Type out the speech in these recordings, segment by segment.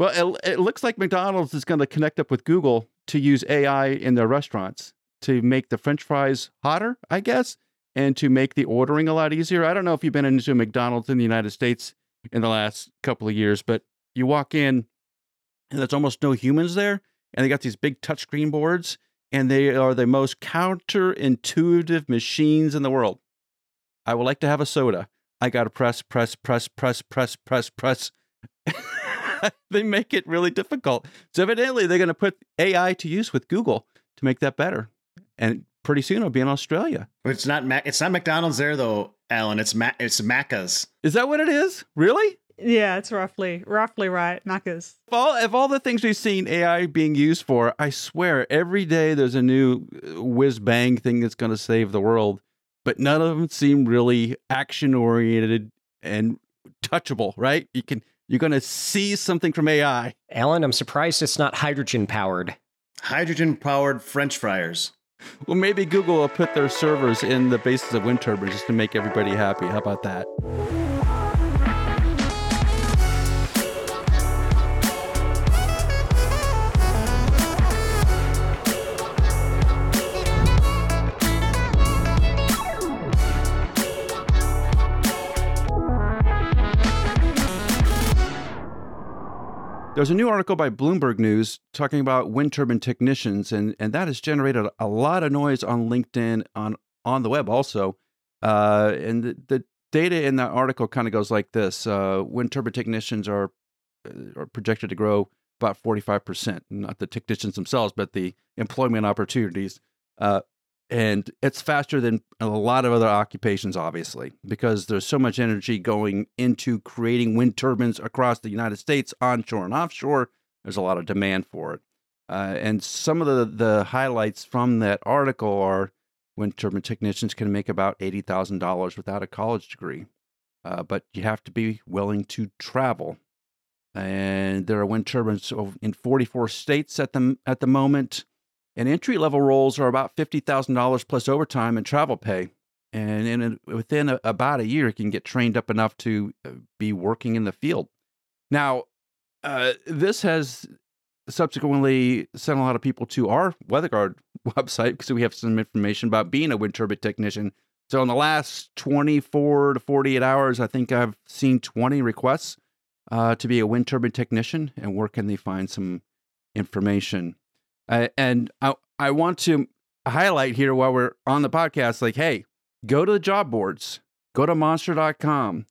Well, it, it looks like McDonald's is going to connect up with Google to use AI in their restaurants to make the French fries hotter, I guess, and to make the ordering a lot easier. I don't know if you've been into McDonald's in the United States in the last couple of years, but you walk in and there's almost no humans there, and they got these big touchscreen boards, and they are the most counterintuitive machines in the world. I would like to have a soda. I got to press, press, press, press, press, press, press. they make it really difficult. So evidently, they're going to put AI to use with Google to make that better. And pretty soon, it'll be in Australia. But it's not Mac- it's not McDonald's there though, Allen. It's Ma- it's Macca's. Is that what it is? Really? Yeah, it's roughly roughly right. Macca's. Of all, of all the things we've seen AI being used for, I swear every day there's a new uh, whiz bang thing that's going to save the world, but none of them seem really action oriented and touchable. Right? You can you're going to see something from AI. Allen, I'm surprised it's not hydrogen powered. Hydrogen powered French fryers. Well, maybe Google will put their servers in the bases of wind turbines just to make everybody happy. How about that? There's a new article by Bloomberg News talking about wind turbine technicians, and, and that has generated a lot of noise on LinkedIn, on on the web also. Uh, and the, the, data in that article kind of goes like this: uh, wind turbine technicians are uh, are projected to grow about 45 percent, not the technicians themselves, but the employment opportunities. Uh, and it's faster than a lot of other occupations obviously because there's so much energy going into creating wind turbines across the united states onshore and offshore. There's a lot of demand for it. Uh, and some of the, the highlights from that article are wind turbine technicians can make about $80000 without a college degree uh, but you have to be willing to travel. And there are wind turbines in 44 states at the, at the moment and entry level roles are about $50,000 plus overtime and travel pay. And in a, within a, about a year, you can get trained up enough to uh, be working in the field. Now, uh, this has subsequently sent a lot of people to our Weather Guard website because we have some information about being a wind turbine technician. So, in the last 24 to 48 hours, I think I've seen 20 requests uh, to be a wind turbine technician. And where can they find some information? Uh, and I, I want to highlight here while we're on the podcast like, hey, go to the job boards, go to monster.com,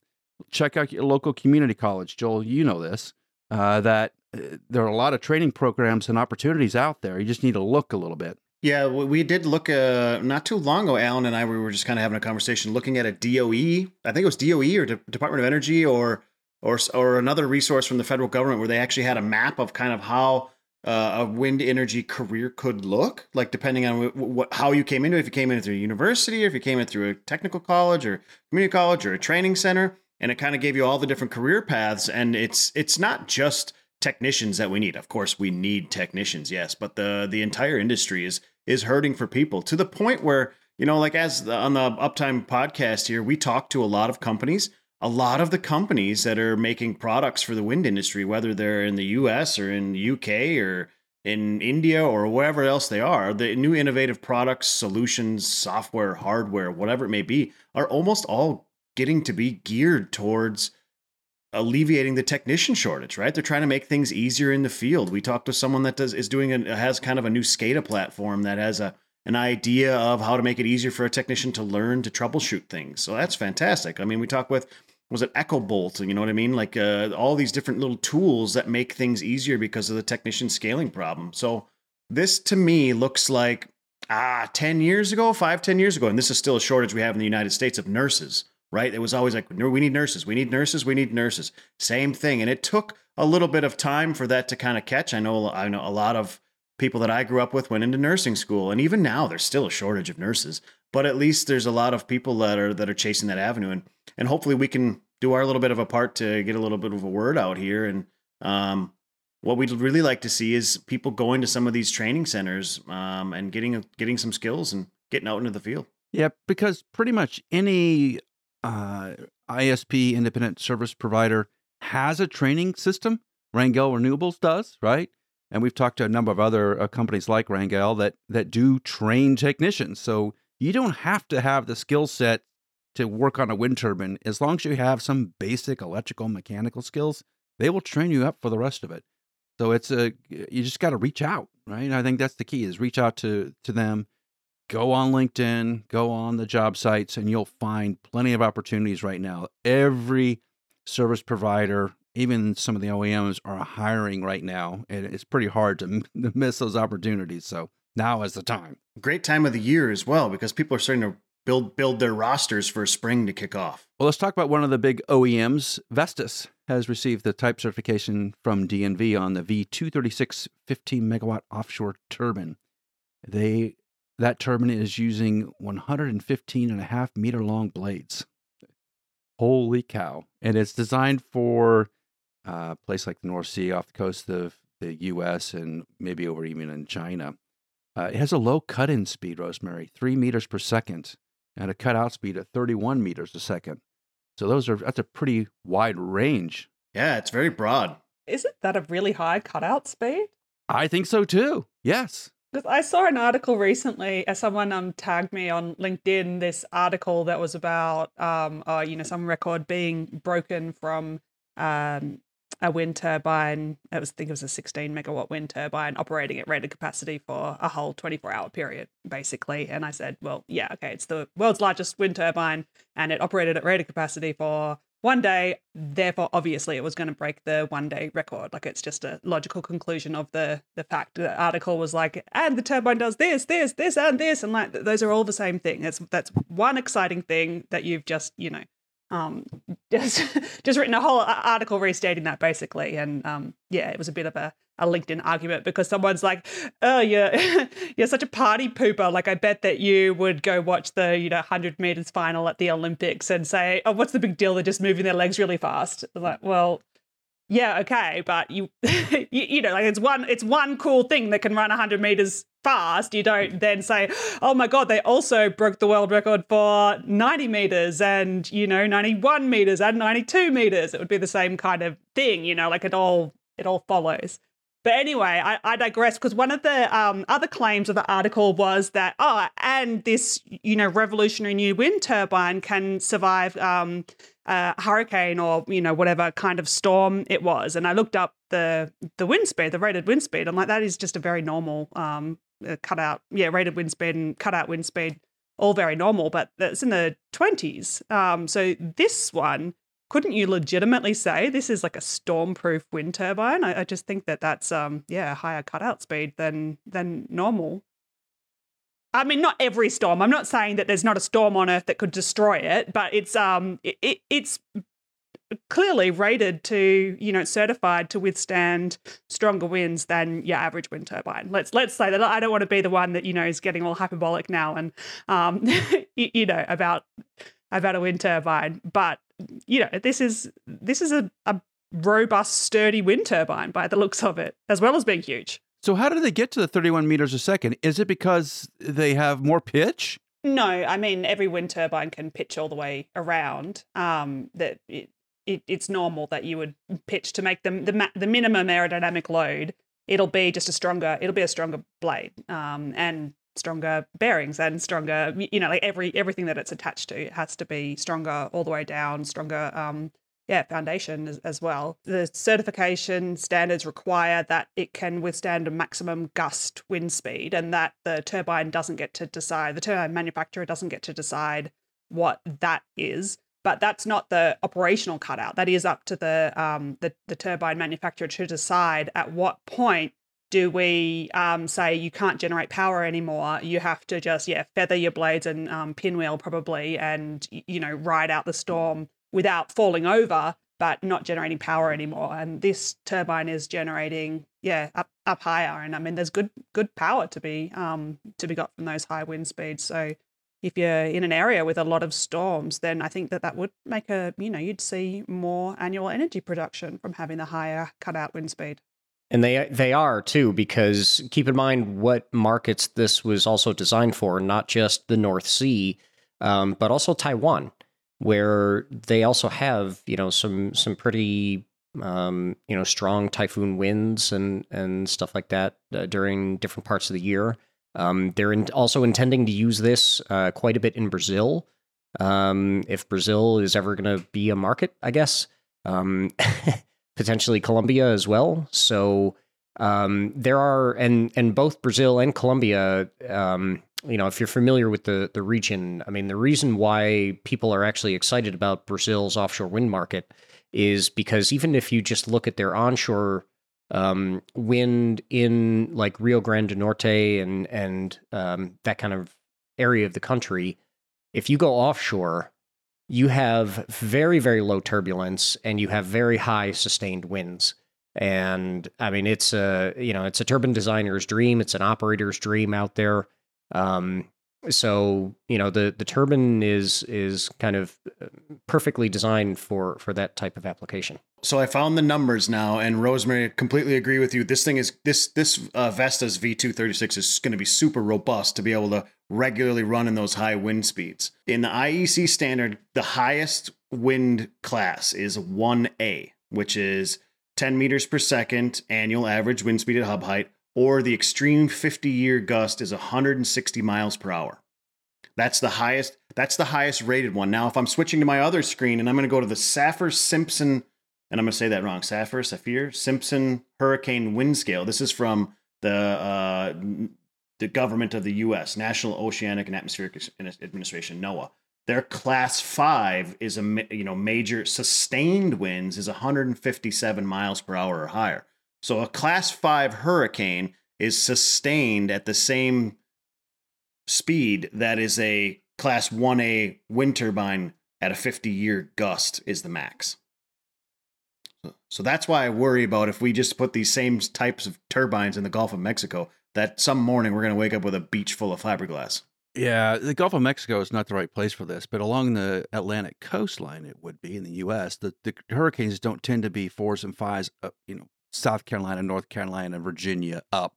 check out your local community college. Joel, you know this, uh, that uh, there are a lot of training programs and opportunities out there. You just need to look a little bit. Yeah, we did look uh, not too long ago. Allen and I we were just kind of having a conversation, looking at a DOE. I think it was DOE or De- Department of Energy or or or another resource from the federal government where they actually had a map of kind of how uh, a wind energy career could look like depending on what, how you came into it. If you came in through a university or if you came in through a technical college or community college or a training center and it kind of gave you all the different career paths and it's it's not just technicians that we need. Of course we need technicians yes but the the entire industry is is hurting for people to the point where you know like as the, on the uptime podcast here we talk to a lot of companies a lot of the companies that are making products for the wind industry, whether they're in the US or in the UK or in India or wherever else they are, the new innovative products, solutions, software, hardware, whatever it may be, are almost all getting to be geared towards alleviating the technician shortage, right? They're trying to make things easier in the field. We talked to someone that does is doing a, has kind of a new SCADA platform that has a an idea of how to make it easier for a technician to learn to troubleshoot things. So that's fantastic. I mean, we talk with was it Echo Bolt? You know what I mean? Like uh, all these different little tools that make things easier because of the technician scaling problem. So this to me looks like ah 10 years ago, five, 10 years ago, and this is still a shortage we have in the United States of nurses, right? It was always like, no, we need nurses, we need nurses, we need nurses. Same thing. And it took a little bit of time for that to kind of catch. I know I know a lot of people that I grew up with went into nursing school, and even now there's still a shortage of nurses. But at least there's a lot of people that are that are chasing that avenue, and and hopefully we can do our little bit of a part to get a little bit of a word out here. And um, what we'd really like to see is people going to some of these training centers um, and getting getting some skills and getting out into the field. Yeah, because pretty much any uh, ISP independent service provider has a training system. Rangel Renewables does, right? And we've talked to a number of other uh, companies like Rangel that that do train technicians. So you don't have to have the skill set to work on a wind turbine as long as you have some basic electrical mechanical skills. They will train you up for the rest of it. So it's a you just got to reach out, right? I think that's the key is reach out to to them. Go on LinkedIn, go on the job sites, and you'll find plenty of opportunities right now. Every service provider, even some of the OEMs, are hiring right now, and it's pretty hard to, miss those opportunities. So now is the time. Great time of the year as well because people are starting to build build their rosters for spring to kick off. Well, let's talk about one of the big OEMs. Vestas has received the type certification from DNV on the V236 15 megawatt offshore turbine. They that turbine is using 115 and a half meter long blades. Holy cow. And it's designed for uh, a place like the North Sea off the coast of the US and maybe over even in China. Uh, it has a low cut in speed, Rosemary, three meters per second, and a cutout speed of 31 meters a second. So those are that's a pretty wide range. Yeah, it's very broad. Isn't that a really high cutout speed? I think so too. Yes. Because I saw an article recently, as someone um tagged me on LinkedIn, this article that was about um uh, you know some record being broken from um a wind turbine. It was I think it was a 16 megawatt wind turbine operating at rated capacity for a whole 24 hour period, basically. And I said, well, yeah, okay, it's the world's largest wind turbine, and it operated at rated capacity for one day. Therefore, obviously, it was going to break the one day record. Like it's just a logical conclusion of the the fact. The article was like, and the turbine does this, this, this, and this, and like those are all the same thing. That's that's one exciting thing that you've just you know um, just just written a whole article restating that basically, and um, yeah, it was a bit of a, a LinkedIn argument because someone's like, "Oh, you're you're such a party pooper." Like, I bet that you would go watch the you know hundred meters final at the Olympics and say, "Oh, what's the big deal? They're just moving their legs really fast." Like, well, yeah, okay, but you, you, you know, like it's one, it's one cool thing that can run 100 meters fast. You don't then say, oh my god, they also broke the world record for 90 meters and you know 91 meters and 92 meters. It would be the same kind of thing, you know, like it all, it all follows. But anyway, I, I digress because one of the um, other claims of the article was that, oh, and this, you know, revolutionary new wind turbine can survive um, a hurricane or, you know, whatever kind of storm it was. And I looked up the the wind speed, the rated wind speed. I'm like, that is just a very normal um, uh, cutout, yeah, rated wind speed and wind speed, all very normal, but it's in the 20s. Um, so this one couldn't you legitimately say this is like a stormproof wind turbine? I, I just think that that's um yeah higher cutout speed than than normal. I mean, not every storm. I'm not saying that there's not a storm on Earth that could destroy it, but it's um it it's clearly rated to you know certified to withstand stronger winds than your average wind turbine let's let's say that i don't want to be the one that you know is getting all hyperbolic now and um you, you know about about a wind turbine but you know, this is this is a, a robust, sturdy wind turbine by the looks of it, as well as being huge. So how do they get to the 31 meters a second? Is it because they have more pitch? No, I mean every wind turbine can pitch all the way around. Um, that it, it, it's normal that you would pitch to make the ma- the minimum aerodynamic load. It'll be just a stronger. It'll be a stronger blade. Um, and stronger bearings and stronger you know like every everything that it's attached to it has to be stronger all the way down stronger um yeah foundation as, as well the certification standards require that it can withstand a maximum gust wind speed and that the turbine doesn't get to decide the turbine manufacturer doesn't get to decide what that is but that's not the operational cutout that is up to the um the, the turbine manufacturer to decide at what point do we um, say you can't generate power anymore? You have to just yeah feather your blades and um, pinwheel probably, and you know ride out the storm without falling over, but not generating power anymore. And this turbine is generating yeah up up higher, and I mean there's good good power to be um, to be got from those high wind speeds. So if you're in an area with a lot of storms, then I think that that would make a you know you'd see more annual energy production from having the higher cutout wind speed. And they they are too, because keep in mind what markets this was also designed for, not just the North Sea, um, but also Taiwan, where they also have you know some some pretty um, you know, strong typhoon winds and and stuff like that uh, during different parts of the year. Um, they're in also intending to use this uh, quite a bit in Brazil. Um, if Brazil is ever going to be a market, I guess. Um, potentially Colombia as well. So um, there are, and and both Brazil and Colombia. Um, you know, if you're familiar with the the region, I mean, the reason why people are actually excited about Brazil's offshore wind market is because even if you just look at their onshore um, wind in like Rio Grande do Norte and and um, that kind of area of the country, if you go offshore, you have very very low turbulence and you have very high sustained winds. And I mean, it's a you know it's a turbine designer's dream. It's an operator's dream out there. Um, so you know the the turbine is is kind of uh, perfectly designed for for that type of application. So i found the numbers now and rosemary completely agree with you. This thing is this this uh, vestas v236 is going to be super robust to be able to regularly run in those high wind speeds. In the iec standard the highest wind class is 1a which is 10 meters per second annual average wind speed at hub height or the extreme 50 year gust is 160 miles per hour. That's the highest that's the highest rated one. Now if I'm switching to my other screen and I'm going to go to the Saffir Simpson and I'm going to say that wrong. Saffir Saffir Simpson Hurricane Wind Scale. This is from the uh, the government of the US, National Oceanic and Atmospheric Administration, NOAA. Their class 5 is a you know major sustained winds is 157 miles per hour or higher. So a class five hurricane is sustained at the same speed that is a class 1A wind turbine at a 50 year gust is the max. So that's why I worry about if we just put these same types of turbines in the Gulf of Mexico, that some morning we're going to wake up with a beach full of fiberglass. Yeah, the Gulf of Mexico is not the right place for this, but along the Atlantic coastline, it would be in the U.S. The, the hurricanes don't tend to be fours and fives, uh, you know, South Carolina, North Carolina, Virginia up.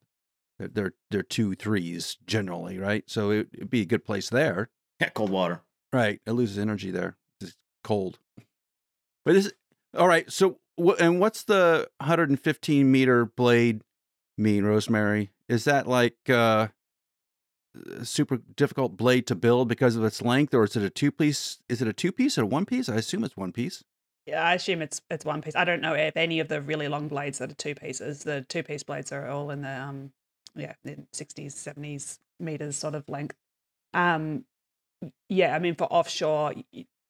They're they're two threes generally, right? So it, would be a good place there. Yeah, cold water. Right, it loses energy there. It's cold. But this, all right. So and what's the 115 meter blade mean, Rosemary? Is that like uh, super difficult blade to build because of its length, or is it a two piece? Is it a two piece or one piece? I assume it's one piece. Yeah, I assume it's it's one piece. I don't know if any of the really long blades that are two pieces. The two piece blades are all in the um yeah, sixties, seventies meters sort of length. Um yeah, I mean for offshore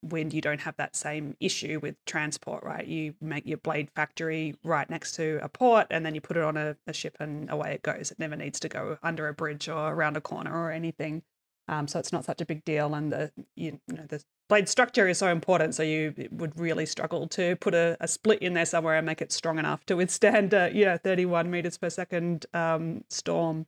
wind you don't have that same issue with transport, right? You make your blade factory right next to a port and then you put it on a, a ship and away it goes. It never needs to go under a bridge or around a corner or anything. Um, so it's not such a big deal, and the you, you know the blade structure is so important. So you would really struggle to put a, a, split in there somewhere and make it strong enough to withstand yeah 31 meters per second um, storm.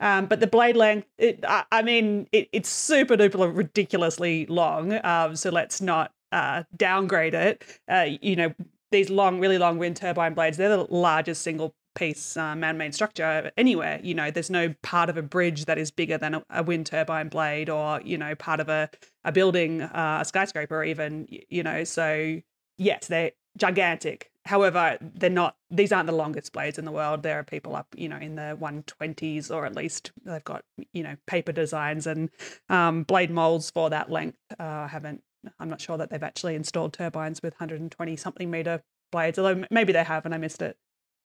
Um, but the blade length, it, I, I mean, it, it's super duper ridiculously long. Um, so let's not uh, downgrade it. Uh, you know, these long, really long wind turbine blades, they're the largest single piece uh, man-made structure anywhere you know there's no part of a bridge that is bigger than a, a wind turbine blade or you know part of a, a building uh, a skyscraper even you know so yes they're gigantic. However they're not these aren't the longest blades in the world. There are people up you know in the 120s or at least they've got you know paper designs and um, blade molds for that length. Uh, haven't i'm not sure that they've actually installed turbines with 120 something meter blades although maybe they have and i missed it.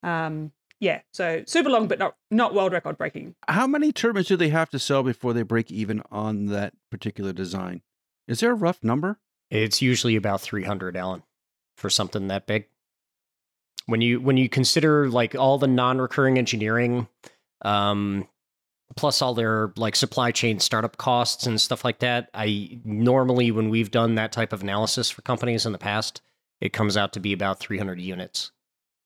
Um, yeah, so super long, but not not world record breaking. How many turbines do they have to sell before they break even on that particular design? Is there a rough number? It's usually about 300, Allen, for something that big. When you when you consider like all the non-recurring engineering, um, plus all their like supply chain startup costs and stuff like that, I normally when we've done that type of analysis for companies in the past, it comes out to be about 300 units.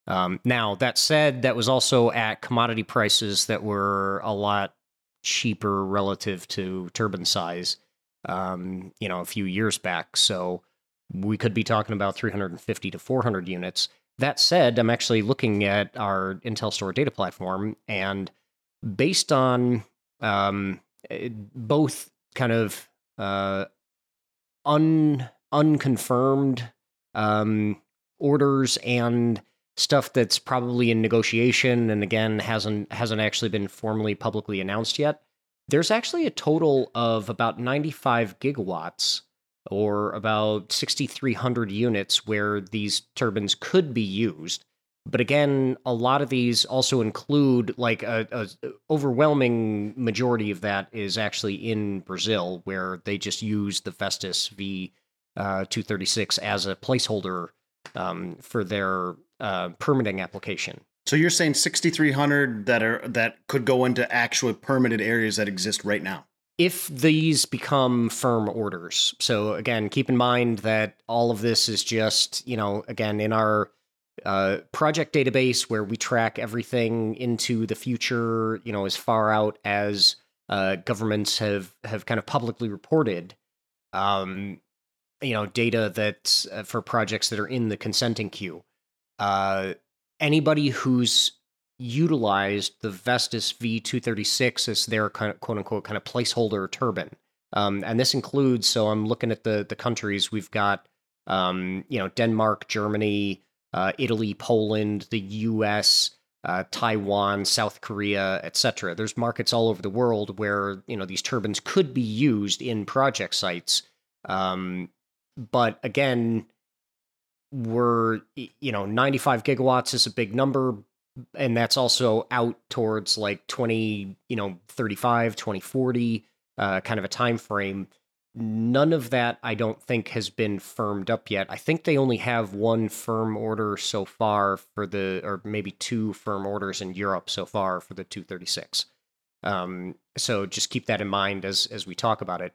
Um, now, that said, that was also at commodity prices that were a lot cheaper relative to turbine size, um, you know, a few years back. So we could be talking about 350 to 400 units. That said, I'm actually looking at our Intelstor data platform, and based on um, eh, both kind of uh, un unconfirmed um, orders and stuff that's probably in negotiation and again hasn't hasn't actually been formally publicly announced yet. There's actually a total of about 95 gigawatts or about 6300 units where these turbines could be used. But again, a lot of these also include like a, a overwhelming majority of that is actually in Brazil, where they just use the Vestas V uh, 236 as a placeholder um, for their uh, permitting application. So you're saying 6,300 that are that could go into actual permitted areas that exist right now. If these become firm orders, so again, keep in mind that all of this is just you know again in our uh, project database where we track everything into the future, you know, as far out as uh, governments have have kind of publicly reported. Um, you know, data that uh, for projects that are in the consenting queue uh, anybody who's utilized the Vestas V236 as their kind of quote unquote kind of placeholder turbine. Um, and this includes, so I'm looking at the the countries we've got, um, you know, Denmark, Germany, uh, Italy, Poland, the U.S., uh, Taiwan, South Korea, etc. There's markets all over the world where you know these turbines could be used in project sites. Um, but again, we're you know 95 gigawatts is a big number and that's also out towards like 20 you know 35 2040 uh, kind of a time frame none of that i don't think has been firmed up yet. I think they only have one firm order so far for the or maybe two firm orders in europe so far for the 236 um, so just keep that in mind as as we talk about it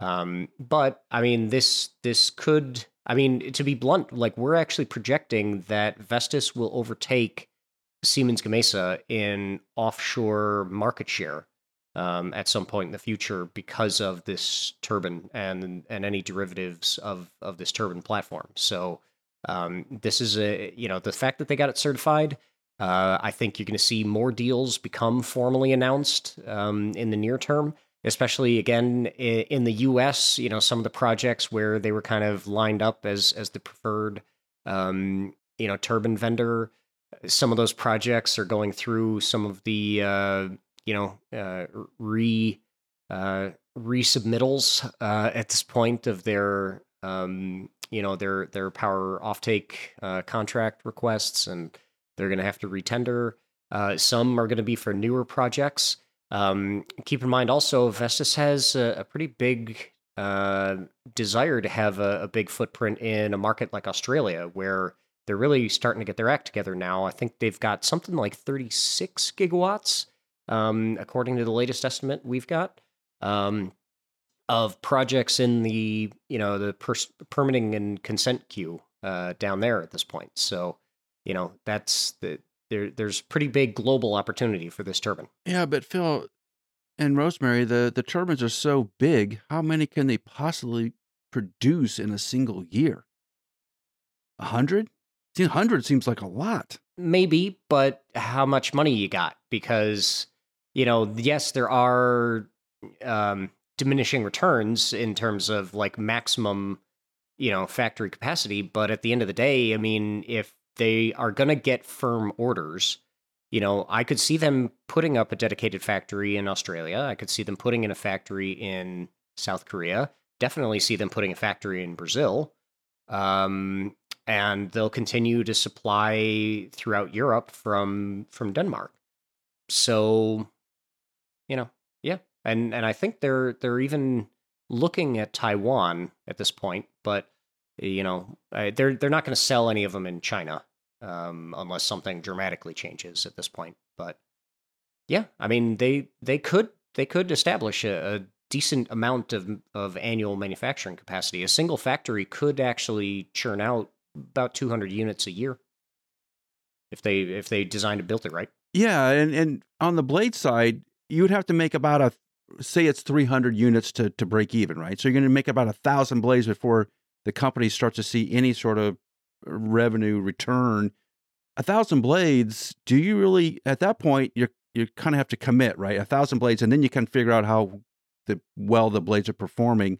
um, but i mean this this could I mean, to be blunt, like we're actually projecting that Vestas will overtake Siemens Gamesa in offshore market share um, at some point in the future because of this turbine and and any derivatives of of this turbine platform. So um, this is a you know the fact that they got it certified. Uh, I think you're going to see more deals become formally announced um, in the near term especially again in the U.S. You know, some of the projects where they were kind of lined up as as the preferred, um, you know, turbine vendor. Some of those projects are going through some of the, uh, you know, uh, re uh, resubmittals uh, at this point of their, um, you know, their their power offtake uh, contract requests, and they're going to have to retender. Uh, some are going to be for newer projects. Um, keep in mind also, Vestas has a, a pretty big uh, desire to have a, a, big footprint in a market like Australia, where they're really starting to get their act together now. I think they've got something like 36 gigawatts, um, according to the latest estimate we've got, um, of projects in the you know the per- permitting and consent queue uh, down there at this point. So you know that's the there there's pretty big global opportunity for this turbine. Yeah, but Phil and Rosemary, the the turbines are so big. How many can they possibly produce in a single year? A hundred? hundred seems like a lot. Maybe, but how much money you got? Because you know, yes, there are um, diminishing returns in terms of like maximum, you know, factory capacity. But at the end of the day, I mean, if they are going to get firm orders. You know, I could see them putting up a dedicated factory in Australia. I could see them putting in a factory in South Korea. Definitely see them putting a factory in Brazil. Um, and they'll continue to supply throughout Europe from from Denmark. So, you know, yeah, and and I think they're they're even looking at Taiwan at this point, but you know, they're they're not going to sell any of them in China um, unless something dramatically changes at this point. But yeah, I mean, they they could they could establish a, a decent amount of of annual manufacturing capacity. A single factory could actually churn out about 200 units a year if they if they designed and built it right. Yeah, and and on the blade side, you would have to make about a say it's 300 units to to break even, right? So you're going to make about a thousand blades before the company starts to see any sort of revenue return. A thousand blades, do you really at that point you you kind of have to commit, right? A thousand blades, and then you can figure out how the well the blades are performing.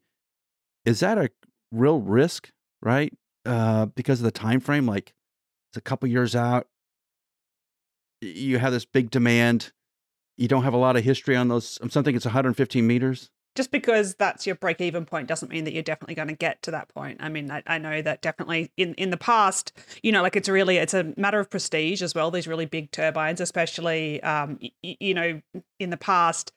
Is that a real risk, right? uh, because of the time frame. Like it's a couple years out. You have this big demand. You don't have a lot of history on those. I'm something it's 115 meters. Just because that's your break even point doesn't mean that you're definitely going to get to that point. I mean, I, I know that definitely in, in the past, you know, like it's really, it's a matter of prestige as well. These really big turbines, especially, um, y- you know, in the past,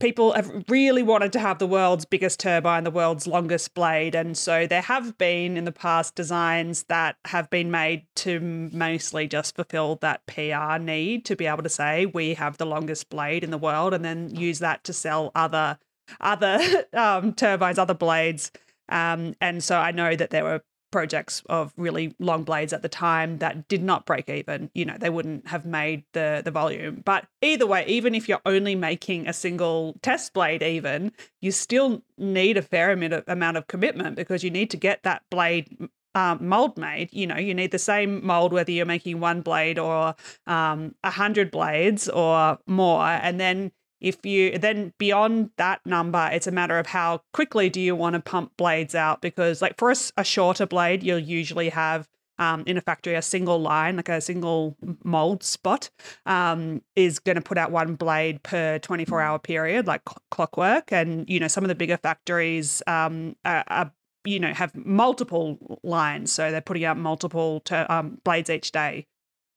people have really wanted to have the world's biggest turbine, the world's longest blade. And so there have been in the past designs that have been made to mostly just fulfill that PR need to be able to say, we have the longest blade in the world, and then use that to sell other other um, turbines, other blades. Um, and so I know that there were projects of really long blades at the time that did not break even. You know they wouldn't have made the the volume. But either way even if you're only making a single test blade even you still need a fair amount of commitment because you need to get that blade um, mold made. You know you need the same mold whether you're making one blade or um, a hundred blades or more. And then if you then beyond that number it's a matter of how quickly do you want to pump blades out because like for a, a shorter blade you'll usually have um, in a factory a single line like a single mold spot um, is going to put out one blade per 24 hour period like cl- clockwork. And you know some of the bigger factories um, are, are you know have multiple lines so they're putting out multiple ter- um, blades each day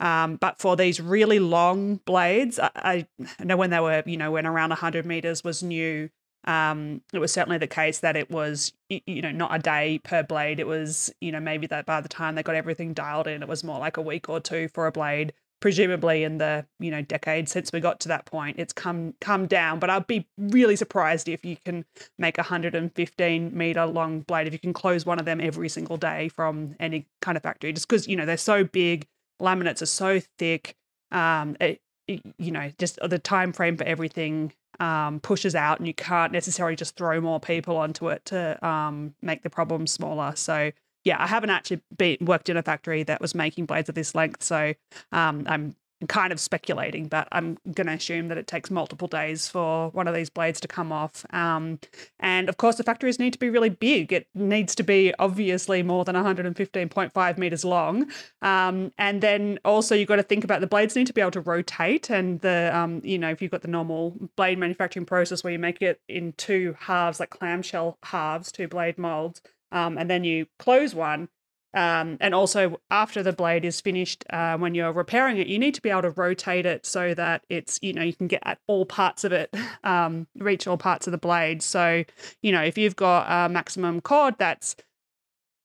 um, but for these really long blades, I, I, know when they were, you know, when around 100 meters was new, um, it was certainly the case that it was, you know, not a day per blade. It was, you know, maybe that by the time they got everything dialed in, it was more like a week or two for a blade. Presumably, in the you know decade since we got to that point, it's come come down. But I'd be really surprised if you can make a 115 meter long blade if you can close one of them every single day from any kind of factory, just because you know they're so big laminates are so thick. Um, it, you know, just the time frame for everything um, pushes out, and you can't necessarily just throw more people onto it to um, make the problem smaller. So yeah, I haven't actually been, worked in a factory that was making blades of this length, so um, I'm kind of speculating, but I'm going to assume that it takes multiple days for one of these blades to come off. Um, and of course, the factories need to be really big. It needs to be obviously more than 115.5 meters long. Um, and then also you've got to think about the blades need to be able to rotate. And the, um, you know, if you've got the normal blade manufacturing process where you make it in two halves, like clamshell halves, two blade molds, um, and then you close one, um, and also, after the blade is finished, uh, when you're repairing it, you need to be able to rotate it so that it's, you know, you can get at all parts of it, um, reach all parts of the blade. So, you know, if you've got a maximum chord that's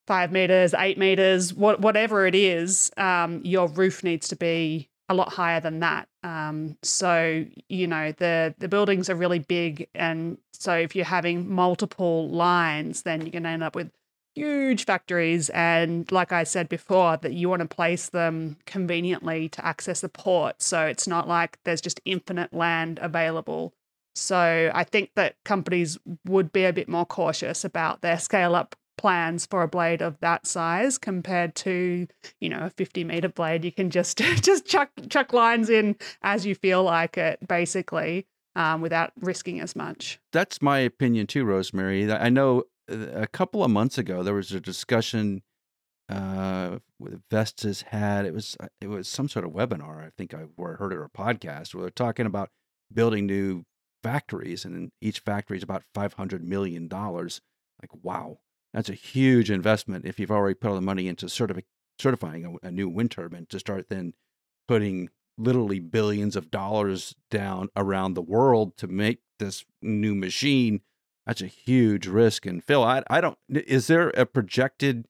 five meters, eight meters, what, whatever it is, um, your roof needs to be a lot higher than that. Um, so, you know, the, the buildings are really big. And so, if you're having multiple lines, then you're going to end up with huge factories and like i said before that you want to place them conveniently to access the port. So it's not like there's just infinite land available. So i think that companies would be a bit more cautious about their scale up plans for a blade of that size compared to you know a 50 meter blade. You can just just chuck chuck lines in as you feel like it basically um, without risking as much. That's my opinion too rosemary. I know a couple of months ago, there was a discussion uh, Vestas had it was uh, it was some sort of webinar. I think I heard it or a podcast where they're talking about building new factories, and each factory is about five hundred million dollars. Like, wow, that's a huge investment if you've already put all the money into certifi- certifying a, a new wind turbine to start then putting literally billions of dollars down around the world to make this new machine that's a huge risk. And Phil, I, I don't, is there a projected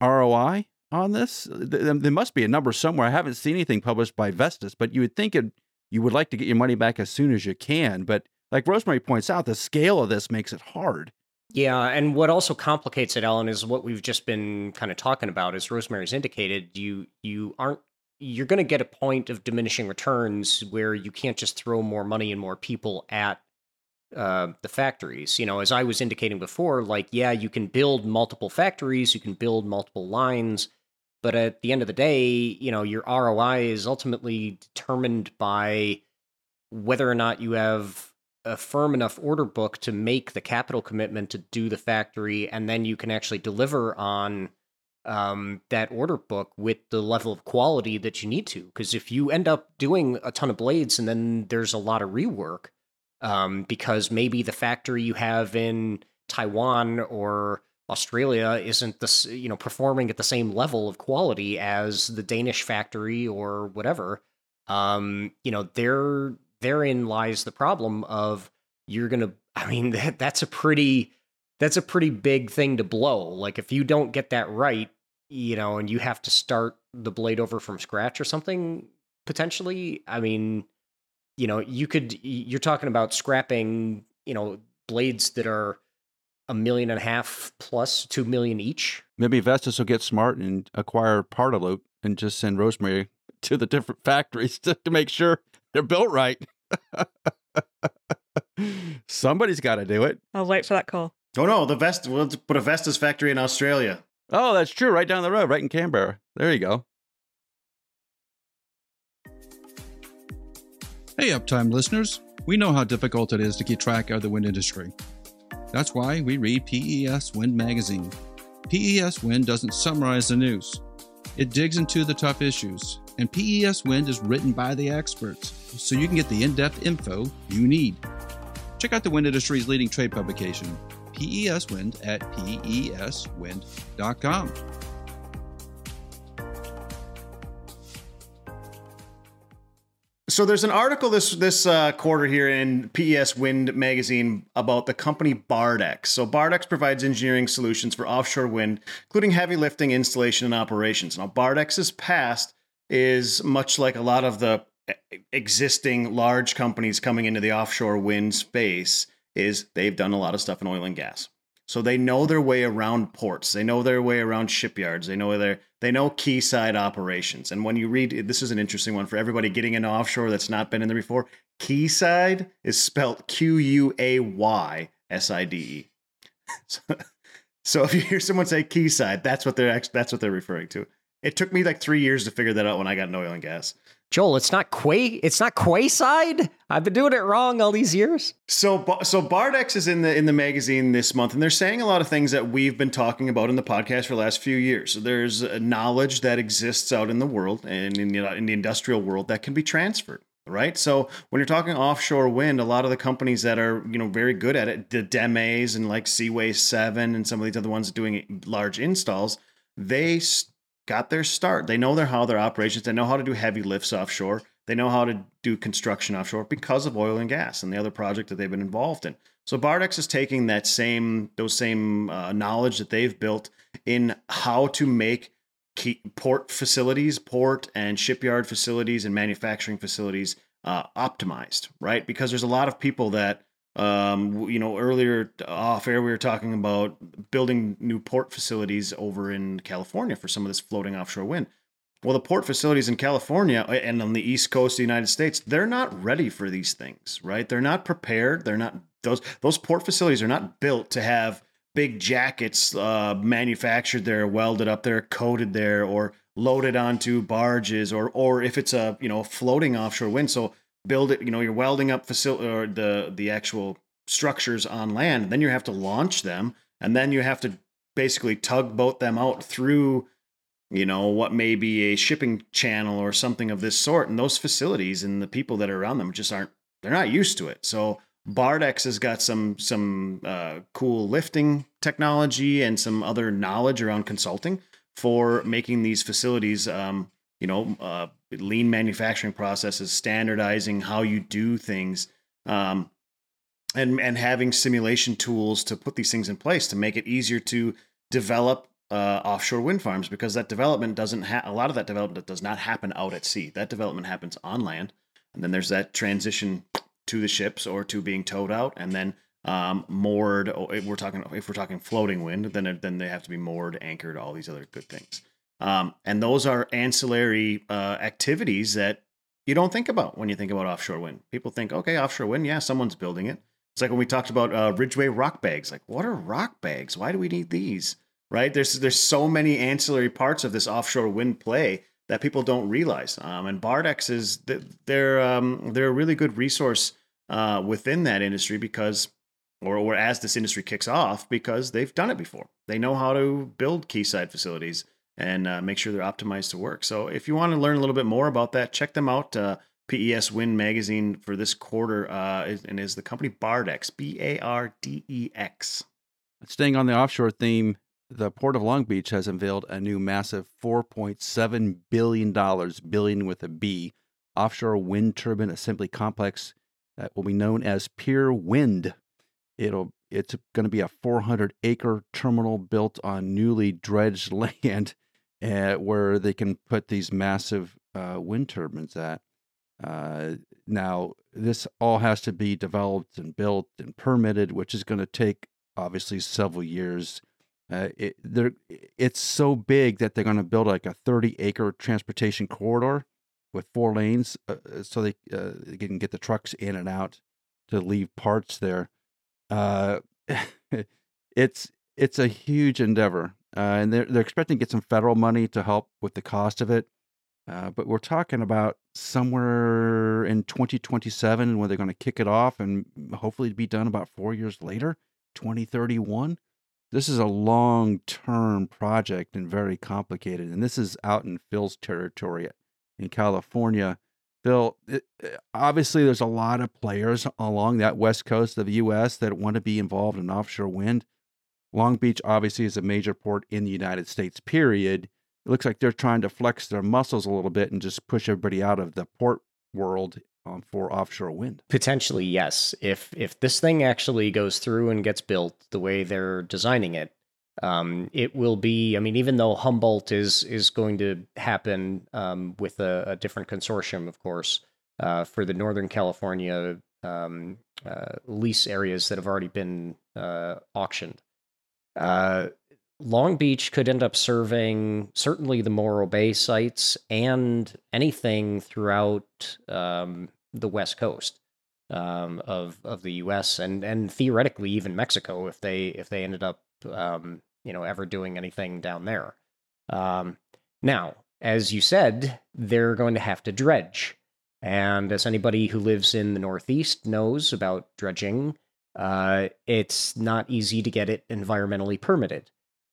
ROI on this? Uh, there must be a number somewhere. I haven't seen anything published by Vestas, but you would think it, you would like to get your money back as soon as you can. But like Rosemary points out, the scale of this makes it hard. Yeah, and what also complicates it, Allen, is what we've just been kind of talking about. As Rosemary's indicated, you you aren't you're going to get a point of diminishing returns where you can't just throw more money and more people at uh, the factories. You know, as I was indicating before, like, yeah, you can build multiple factories, you can build multiple lines, but at the end of the day, you know, your ROI is ultimately determined by whether or not you have a firm enough order book to make the capital commitment to do the factory, and then you can actually deliver on um, that order book with the level of quality that you need to. Because if you end up doing a ton of blades and then there's a lot of rework, um, because maybe the factory you have in Taiwan or Australia isn't the you know performing at the same level of quality as the Danish factory or whatever. Um, you know, there therein lies the problem of you're gonna. I mean, that, that's a pretty that's a pretty big thing to blow. Like if you don't get that right, you know, and you have to start the blade over from scratch or something potentially. I mean, you know, you could you're talking about scrapping, you know, blades that are a million and a half plus two million each. Maybe Vestas will get smart and acquire Pardalote and just send Rosemary to the different factories to, to make sure they're built right. Somebody's got to do it. I'll wait for that call. Oh no, the Vest. We'll put a Vestas factory in Australia. Oh, that's true. Right down the road, right in Canberra. There you go. Hey, Uptime listeners. We know how difficult it is to keep track of the wind industry. That's why we read PES Wind magazine. PES Wind doesn't summarize the news, it digs into the tough issues. And PES Wind is written by the experts, so you can get the in depth info you need. Check out the wind industry's leading trade publication, PES Wind, at peswind.com. So there's an article this this uh, quarter here in PES Wind magazine about the company Bardex. So Bardex provides engineering solutions for offshore wind, including heavy lifting, installation, and operations. Now Bardex's past is much like a lot of the existing large companies coming into the offshore wind space. Is they've done a lot of stuff in oil and gas. So they know their way around ports. They know their way around shipyards. They know their they know quayside operations. And when you read this is an interesting one for everybody getting into offshore that's not been in there before. Quayside is spelled Q U A Y S I D E. So if you hear someone say quayside, that's what they're that's what they're referring to. It took me like three years to figure that out when I got in oil and gas. Joel, it's not quay. It's not quayside. I've been doing it wrong all these years. So, so Bardex is in the in the magazine this month, and they're saying a lot of things that we've been talking about in the podcast for the last few years. So there's knowledge that exists out in the world and in the, in the industrial world that can be transferred right? So when you're talking offshore wind, a lot of the companies that are you know very good at it, the DEMEs and like Seaway7 and some of these other ones doing large installs, they got their start. They know their how their operations. They know how to do heavy lifts offshore. They know how to do construction offshore because of oil and gas and the other project that they've been involved in. So Bardex is taking that same those same uh, knowledge that they've built in how to make port facilities, port and shipyard facilities and manufacturing facilities uh, optimized, right? Because there's a lot of people that um, you know, earlier off air, we were talking about building new port facilities over in California for some of this floating offshore wind. Well, the port facilities in California and on the east coast of the United States, they're not ready for these things, right? They're not prepared. They're not those those port facilities are not built to have big jackets uh, manufactured there, welded up there, coated there, or loaded onto barges, or or if it's a you know floating offshore wind. So build it. You know, you're welding up facility or the the actual structures on land. Then you have to launch them, and then you have to basically tugboat them out through you know what may be a shipping channel or something of this sort and those facilities and the people that are around them just aren't they're not used to it so bardex has got some some uh, cool lifting technology and some other knowledge around consulting for making these facilities um, you know, uh, lean manufacturing processes, standardizing how you do things, um, and and having simulation tools to put these things in place to make it easier to develop uh, offshore wind farms because that development doesn't have a lot of that development does not happen out at sea. That development happens on land, and then there's that transition to the ships or to being towed out, and then um, moored. If we're talking if we're talking floating wind, then then they have to be moored, anchored, all these other good things. Um, and those are ancillary uh, activities that you don't think about when you think about offshore wind. People think, okay, offshore wind, yeah, someone's building it. It's like when we talked about uh, Ridgway rock bags. Like, what are rock bags? Why do we need these? Right? There's there's so many ancillary parts of this offshore wind play that people don't realize. Um, and Bardex is they're um, they're a really good resource uh, within that industry because, or or as this industry kicks off, because they've done it before. They know how to build quayside facilities and uh, make sure they're optimized to work. So if you want to learn a little bit more about that, check them out. Uh, PES Wind magazine for this quarter, uh, and is the company Bardex, B A R D E X. Staying on the offshore theme, the Port of Long Beach has unveiled a new massive $4.7 billion, billion with a B, offshore wind turbine assembly complex that will be known as Pier Wind. It'll it's going to be a 400 acre terminal built on newly dredged land uh, where they can put these massive uh, wind turbines at. Uh, now, this all has to be developed and built and permitted, which is going to take obviously several years. Uh, it, it's so big that they're going to build like a 30 acre transportation corridor with four lanes uh, so they, uh, they can get the trucks in and out to leave parts there uh, it's it's a huge endeavor, uh, and they're they're expecting to get some federal money to help with the cost of it. Uh, but we're talking about somewhere in 2027 when they're going to kick it off and hopefully be done about four years later, 2031. This is a long term project and very complicated. And this is out in Phil's territory in California. Phil, it, obviously, there's a lot of players along that west coast of the U.S. that want to be involved in offshore wind. Long Beach obviously is a major port in the United States. Period. It looks like they're trying to flex their muscles a little bit and just push everybody out of the port world um, for offshore wind. Potentially, yes. If if this thing actually goes through and gets built the way they're designing it, um, it will be. I mean, even though Humboldt is is going to happen um, with a, a, different consortium, of course, uh, for the Northern California um, uh, lease areas that have already been uh, auctioned. Uh, Long Beach could end up serving certainly the Morro Bay sites and anything throughout um, the West Coast um, of of the U.S. and and theoretically even Mexico if they if they ended up um, you know, ever doing anything down there. Um, now, as you said, they're going to have to dredge. And as anybody who lives in the Northeast knows about dredging, uh, it's not easy to get it environmentally permitted.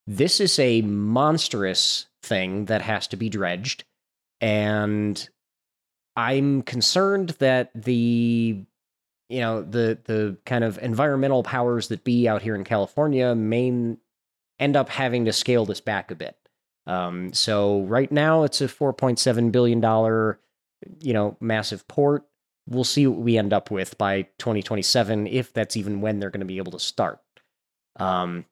This is a monstrous thing that has to be dredged. And I'm concerned that the you know the the kind of environmental powers that be out here in California may end up having to scale this back a bit. Um, so right now it's a 4.7 billion dollar, you know, massive port. We'll see what we end up with by 2027, if that's even when they're going to be able to start. Um,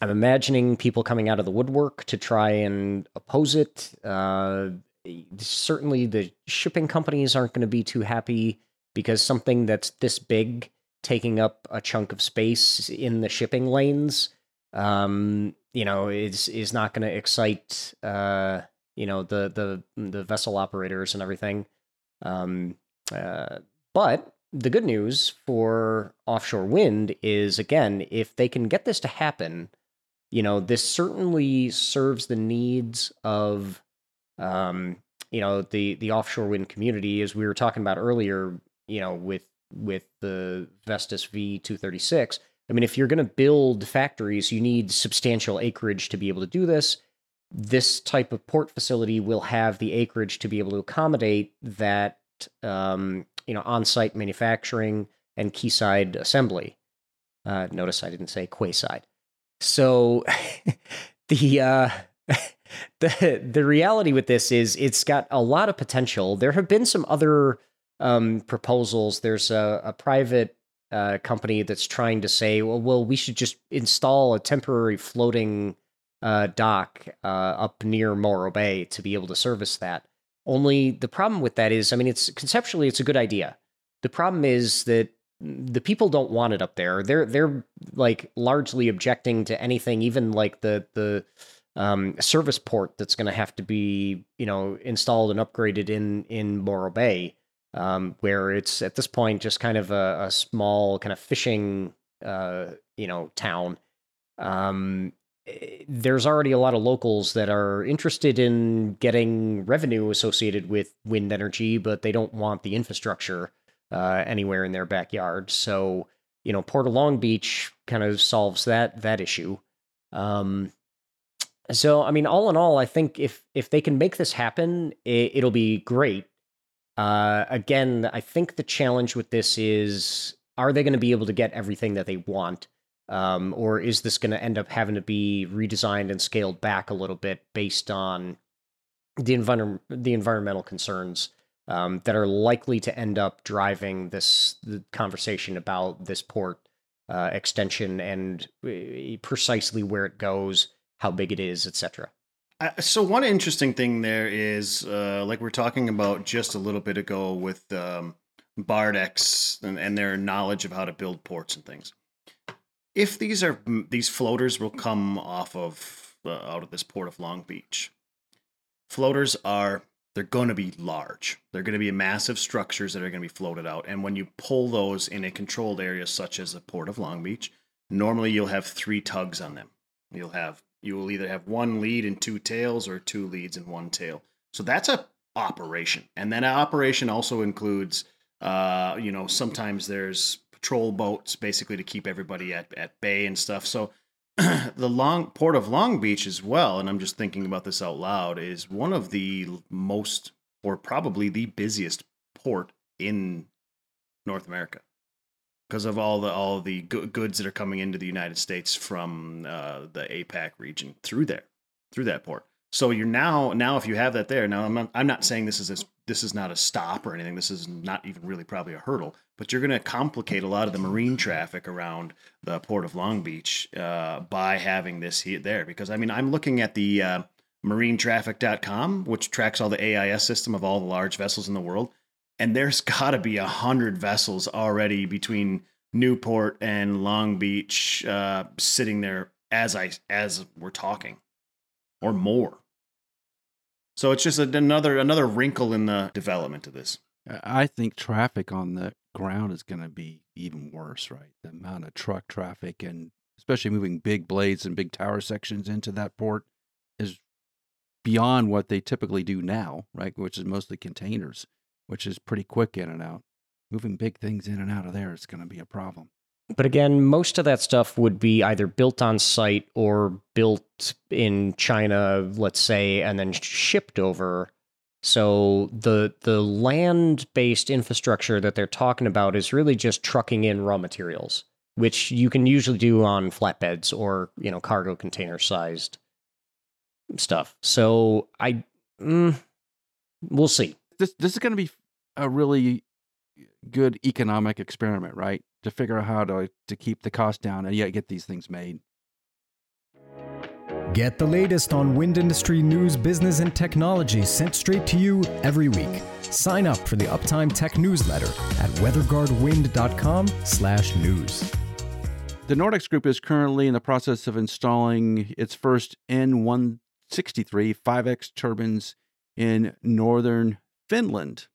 I'm imagining people coming out of the woodwork to try and oppose it. Uh, certainly, the shipping companies aren't going to be too happy because something that's this big taking up a chunk of space in the shipping lanes um, you know is is not going to excite uh, you know the the the vessel operators and everything um, uh, but the good news for offshore wind is again if they can get this to happen you know this certainly serves the needs of um, you know the the offshore wind community as we were talking about earlier you know, with with the Vestas V236. I mean, if you're going to build factories, you need substantial acreage to be able to do this. This type of port facility will have the acreage to be able to accommodate that, um, you know, on-site manufacturing and quayside assembly. Uh, notice I didn't say quayside. So the uh, the the reality with this is it's got a lot of potential. There have been some other um, proposals. There's a, a private uh, company that's trying to say, well, well, we should just install a temporary floating uh, dock uh, up near Morro Bay to be able to service that. Only the problem with that is, I mean, it's conceptually it's a good idea. The problem is that the people don't want it up there. They're they're like largely objecting to anything, even like the the um, service port that's going to have to be you know installed and upgraded in in Morro Bay um, where it's at this point just kind of a, a small kind of fishing, uh, you know, town. Um, there's already a lot of locals that are interested in getting revenue associated with wind energy, but they don't want the infrastructure uh, anywhere in their backyard. So, you know, Port of Long Beach kind of solves that that issue. Um, So, I mean, all in all, I think if if they can make this happen, it, it'll be great. Uh, again, I think the challenge with this is: are they going to be able to get everything that they want, um, or is this going to end up having to be redesigned and scaled back a little bit based on the envir- the environmental concerns um, that are likely to end up driving this conversation about this port uh, extension and uh, precisely where it goes, how big it is, etc. Uh, so one interesting thing there is, uh, like we are talking about just a little bit ago with um, Bardex and, and their knowledge of how to build ports and things. If these are these floaters will come off of uh, out of this port of Long Beach, floaters are they're going to be large. They're going to be massive structures that are going to be floated out. And when you pull those in a controlled area such as the port of Long Beach, normally you'll have three tugs on them. You'll have you will either have one lead and two tails or two leads and one tail. So that's a operation. And then operation also includes uh, you know, sometimes there's patrol boats basically to keep everybody at, at bay and stuff. So the long port of Long Beach as well, and I'm just thinking about this out loud, is one of the most or probably the busiest port in North America because of all the all the goods that are coming into the United States from uh, the APAC region through there, through that port. So you're now now if you have that there now I'm not, I'm not saying this is a, this is not a stop or anything. This is not even really probably a hurdle, but you're going to complicate a lot of the marine traffic around the port of Long Beach uh, by having this here there. Because I mean I'm looking at the uh, marinetraffic.com, which tracks all the AIS system of all the large vessels in the world, and there's got to be a hundred vessels already between Newport and Long Beach uh, sitting there as I as we're talking, or more. So it's just another another wrinkle in the development of this. I think traffic on the ground is going to be even worse, right? The amount of truck traffic and especially moving big blades and big tower sections into that port is beyond what they typically do now, right? Which is mostly containers, which is pretty quick in and out. Moving big things in and out of there is going to be a problem. But again, most of that stuff would be either built on site or built in China, let's say, and then shipped over. So the the land-based infrastructure that they're talking about is really just trucking in raw materials, which you can usually do on flatbeds or, you know, cargo container sized stuff. So I mm, we'll see. This this is going to be a really good economic experiment, right? To figure out how to to keep the cost down and yet get these things made. Get the latest on wind industry news, business, and technology sent straight to you every week. Sign up for the Uptime Tech newsletter at weatherguardwind.com/news. The Nordex Group is currently in the process of installing its first N163 5X turbines in northern Finland.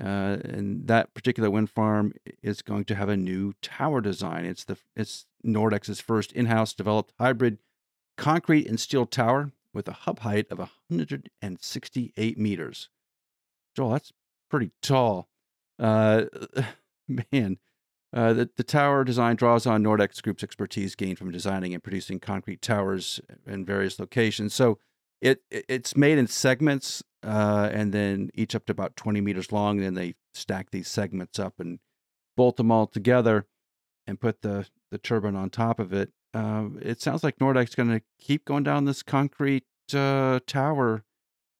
Uh, and that particular wind farm is going to have a new tower design. It's the it's Nordex's first in-house developed hybrid concrete and steel tower with a hub height of 168 meters. Joel, that's pretty tall. Uh, man, uh, the, the tower design draws on Nordex Group's expertise gained from designing and producing concrete towers in various locations. So it it's made in segments uh, and then each up to about 20 meters long. And then they stack these segments up and bolt them all together and put the, the turbine on top of it. Uh, it sounds like Nordex going to keep going down this concrete uh, tower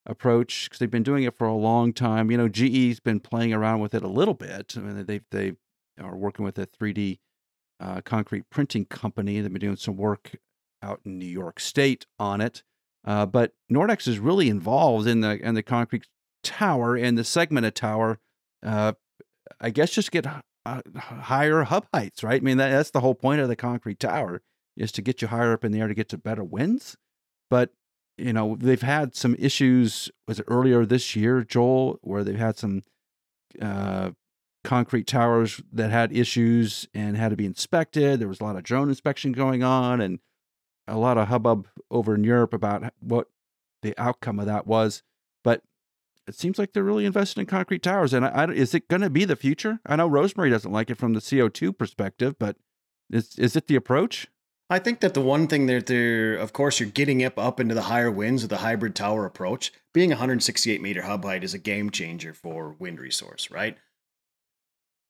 approach because they've been doing it for a long time. You know, GE's been playing around with it a little bit. I mean, they they are working with a 3D uh, concrete printing company. They've been doing some work out in New York State on it. Uh, but Nordex is really involved in the in the concrete tower and the segmented tower. Uh, I guess just get uh, higher hub heights, right? I mean that, that's the whole point of the concrete tower is to get you higher up in the air to get to better winds. But you know they've had some issues. Was it earlier this year, Joel, where they've had some uh, concrete towers that had issues and had to be inspected. There was a lot of drone inspection going on, and a lot of hubbub over in Europe about what the outcome of that was. But it seems like they're really invested in concrete towers. And I, I, is it going to be the future? I know Rosemary doesn't like it from the CO2 perspective, but is, is it the approach? I think that the one thing that they're, of course, you're getting up up into the higher winds with the hybrid tower approach. Being 168 meter hub height is a game changer for wind resource, right?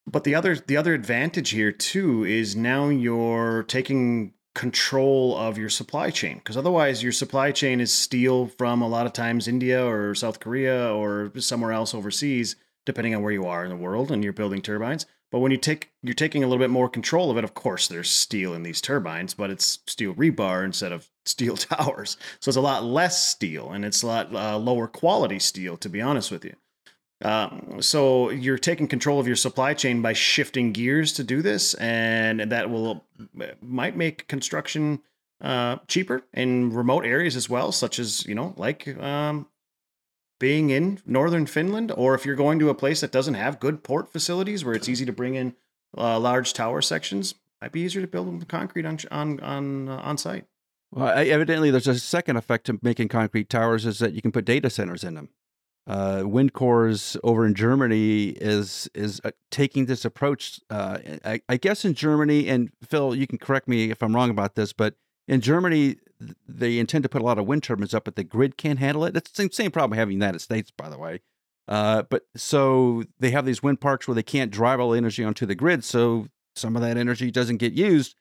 But the other the other advantage here too is now you're taking control of your supply chain because otherwise your supply chain is steel from a lot of times India or South Korea or somewhere else overseas depending on where you are in the world and you're building turbines. But when you take you're taking a little bit more control of it of course there's steel in these turbines but it's steel rebar instead of steel towers. So it's a lot less steel and it's a lot uh, lower quality steel to be honest with you um, so you're taking control of your supply chain by shifting gears to do this, and that will might make construction uh, cheaper in remote areas as well, such as you know, like um, being in northern Finland, or if you're going to a place that doesn't have good port facilities where it's easy to bring in uh, large tower sections, might be easier to build them concrete on on on uh, on site. Well, evidently, there's a second effect to making concrete towers is that you can put data centers in them uh, Windcores over in Germany is is uh, taking this approach. Uh, I, I, guess in Germany, and Phil, you can correct me if I'm wrong about this, but in Germany, they intend to put a lot of wind turbines up, but the grid can't handle it. It's the same, same problem in the United States, by the way. Uh, but so they have these wind parks where they can't drive all the energy onto the grid, so some of that energy doesn't get used.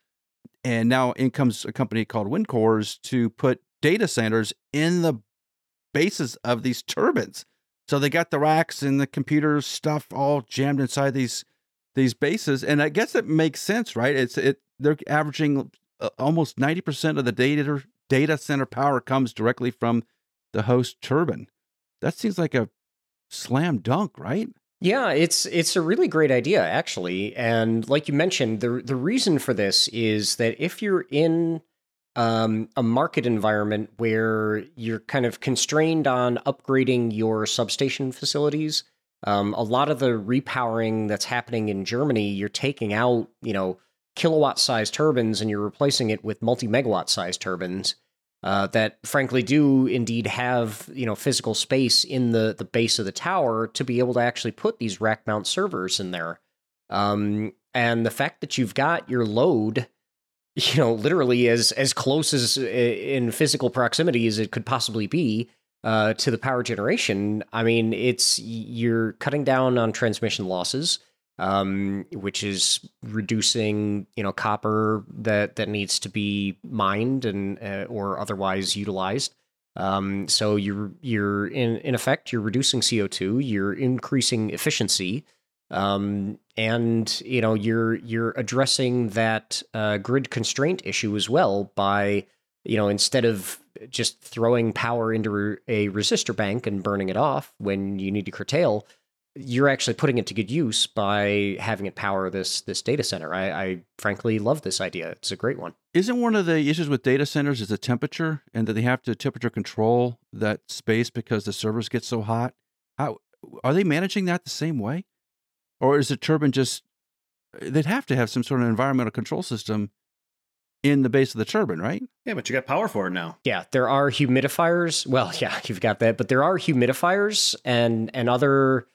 And now in comes a company called Windcores to put data centers in the bases of these turbines. So they got the racks and the computer stuff all jammed inside these these bases, and I guess it makes sense, right? It's it they're averaging uh, almost ninety percent of the data data center power comes directly from the host turbine. That seems like a slam dunk, right? Yeah, it's it's a really great idea actually. And like you mentioned, the the reason for this is that if you're in um, a market environment where you're kind of constrained on upgrading your substation facilities. Um, a lot of the repowering that's happening in Germany, you're taking out, you know, kilowatt sized turbines and you're replacing it with multi megawatt sized turbines uh, that, frankly, do indeed have, you know, physical space in the the base of the tower to be able to actually put these rack mount servers in there. Um, and the fact that you've got your load you know, literally as as close as in physical proximity as it could possibly be uh, to the power generation. I mean, it's you're cutting down on transmission losses, um, which is reducing you know copper that that needs to be mined and uh, or otherwise utilized. Um, so you're you're in in effect you're reducing CO two, you're increasing efficiency um, and you know you're you're addressing that uh, grid constraint issue as well by you know instead of just throwing power into a resistor bank and burning it off when you need to curtail you're actually putting it to good use by having it power this this data center. I, I frankly love this idea. It's a great one. Isn't one of the issues with data centers is the temperature and that they have to temperature control that space because the servers get so hot? How are they managing that the same way or is the turbine just uh, they'd have to have some sort of environmental control system in the base of the turbine, right? Yeah, but you got power for it now. Yeah, there are humidifiers. Well, yeah, you've got that, but there are humidifiers and and other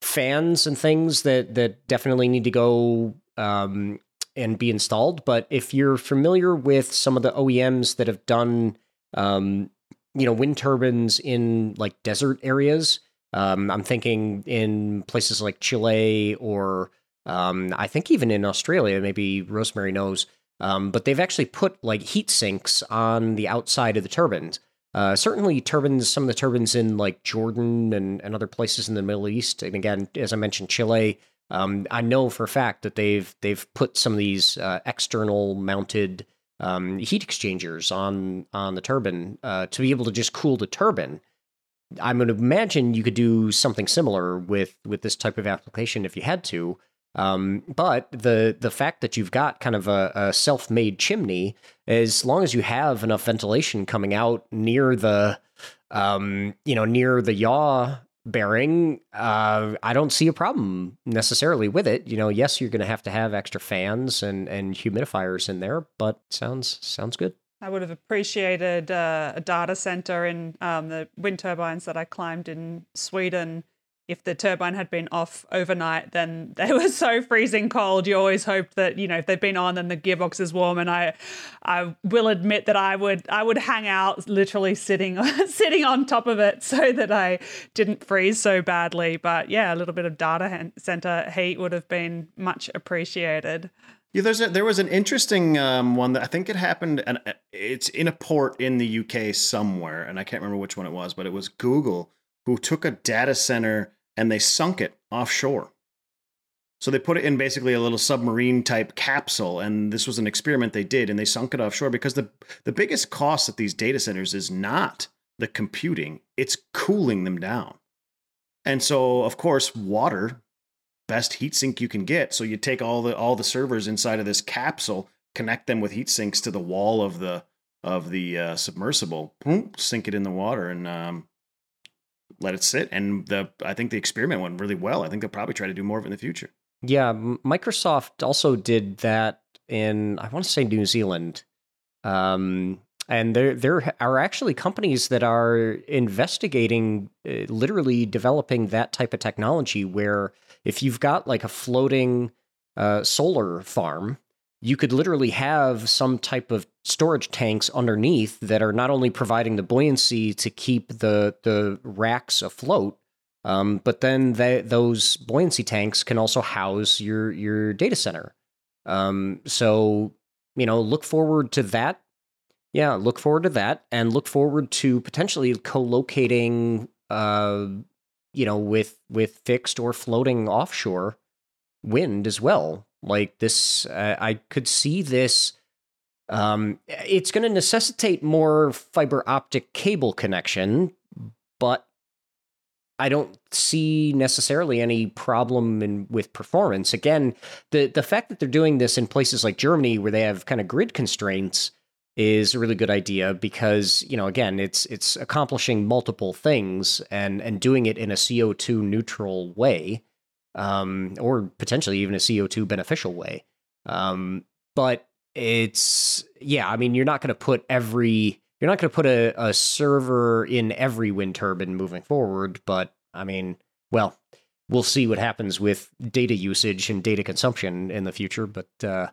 fans and things that that definitely need to go um, and be installed. But if you're familiar with some of the OEMs that have done, um, you know, wind turbines in like desert areas, um, I'm thinking in places like Chile or um, I think even in Australia, maybe Rosemary knows, um, but they've actually put like heat sinks on the outside of the turbines. Uh, certainly, turbines, some of the turbines in like Jordan and, and other places in the Middle East, and again, as I mentioned, Chile. Um, I know for a fact that they've they've put some of these uh, external mounted um, heat exchangers on on the turbine uh, to be able to just cool the turbine. I'm going to imagine you could do something similar with with this type of application if you had to. Um, but the the fact that you've got kind of a, a self made chimney, as long as you have enough ventilation coming out near the um, you know near the yaw bearing, uh, I don't see a problem necessarily with it. You know, yes, you're going to have to have extra fans and and humidifiers in there, but sounds sounds good. I would have appreciated uh, a data center in um, the wind turbines that I climbed in Sweden if the turbine had been off overnight, then they were so freezing cold. You always hoped that you know if they've been on, then the gearbox is warm. And I, I will admit that I would I would hang out literally sitting sitting on top of it so that I didn't freeze so badly. But yeah, a little bit of data center heat would have been much appreciated. Yeah, there's a, there was an interesting um, one that I think it happened, and it's in a port in the UK somewhere, and I can't remember which one it was, but it was Google who took a data center and they sunk it offshore. So they put it in basically a little submarine type capsule, and this was an experiment they did, and they sunk it offshore because the the biggest cost at these data centers is not the computing; it's cooling them down. And so, of course, water, best heat sink you can get. So you take all the all the servers inside of this capsule, connect them with heat sinks to the wall of the of the uh, submersible, boom, sink it in the water, and um, let it sit. And the I think the experiment went really well. I think they'll probably try to do more of it in the future. Yeah, Microsoft also did that in I want to say New Zealand. Um, and there there are actually companies that are investigating uh, literally developing that type of technology where if you've got like a floating uh, solar farm you could literally have some type of storage tanks underneath that are not only providing the buoyancy to keep the the racks afloat, um, but then those buoyancy tanks can also house your your data center. Um, so you know, look forward to that. Yeah, look forward to that, and look forward to potentially co-locating, uh, you know, with with fixed or floating offshore wind as well like this, uh, I could see this. Um, it's going to necessitate more fiber optic cable connection, but I don't see necessarily any problem in with performance. Again, the the fact that they're doing this in places like Germany where they have kind of grid constraints is a really good idea because, you know, again, it's it's accomplishing multiple things and and doing it in a CO2 neutral way um, or potentially even a CO2 beneficial way. Um, but it's, yeah, I mean, you're not going to put every, you're not going to put a, a server in every wind turbine moving forward. But I mean, well, we'll see what happens with data usage and data consumption in the future. But, uh,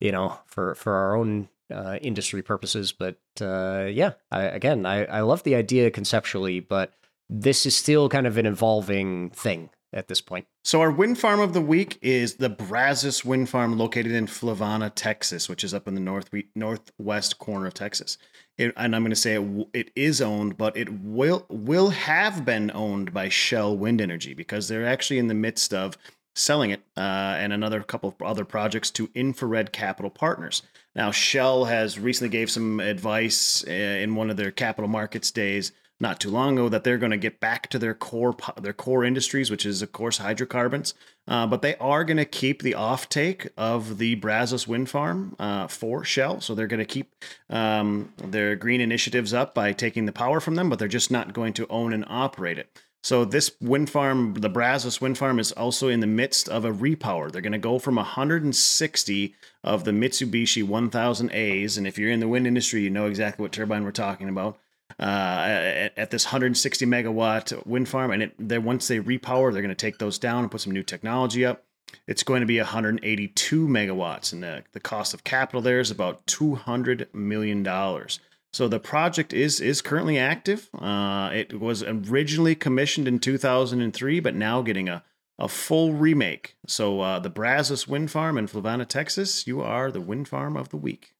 you know, for, for our own uh, industry purposes. But uh, yeah, I, again, I, I love the idea conceptually, but this is still kind of an evolving thing at this point. So our wind farm of the week is the Brazos Wind Farm located in Fluvanna, Texas, which is up in the north northwest corner of Texas. It, and I'm going to say it, it is owned, but it will will have been owned by Shell Wind Energy because they're actually in the midst of selling it uh, and another couple of other projects to Infrared Capital Partners. Now, Shell has recently gave some advice uh, in one of their capital markets days not too long ago that they're going to get back to their core their core industries, which is of course hydrocarbons. Uh, but they are going to keep the offtake of the Brazos wind farm uh, for Shell. So they're going to keep um, their green initiatives up by taking the power from them, but they're just not going to own and operate it. So this wind farm, the Brazos wind farm, is also in the midst of a repower. They're going to go from 160 of the Mitsubishi 1000As, and if you're in the wind industry, you know exactly what turbine we're talking about uh, at, at, this 160 megawatt wind farm. And it, they, once they repower, they're going to take those down and put some new technology up. It's going to be 182 megawatts, and the, the cost of capital there is about 200 million dollars. So the project is is currently active. Uh, it was originally commissioned in 2003, but now getting a a full remake. So uh, the Brazos Wind Farm in Fluvanna, Texas, you are the wind farm of the week.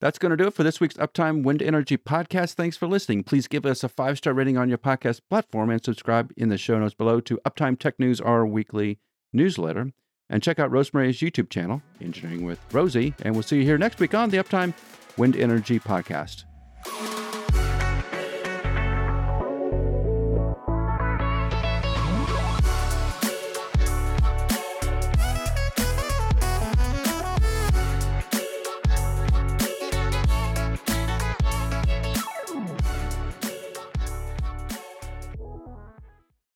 That's going to do it for this week's Uptime Wind Energy podcast. Thanks for listening. Please give us a five star rating on your podcast platform and subscribe in the show notes below to Uptime Tech News, our weekly newsletter. And check out Rosemary's YouTube channel, Engineering with Rosie. And we'll see you here next week on the Uptime Wind Energy podcast. Thank you.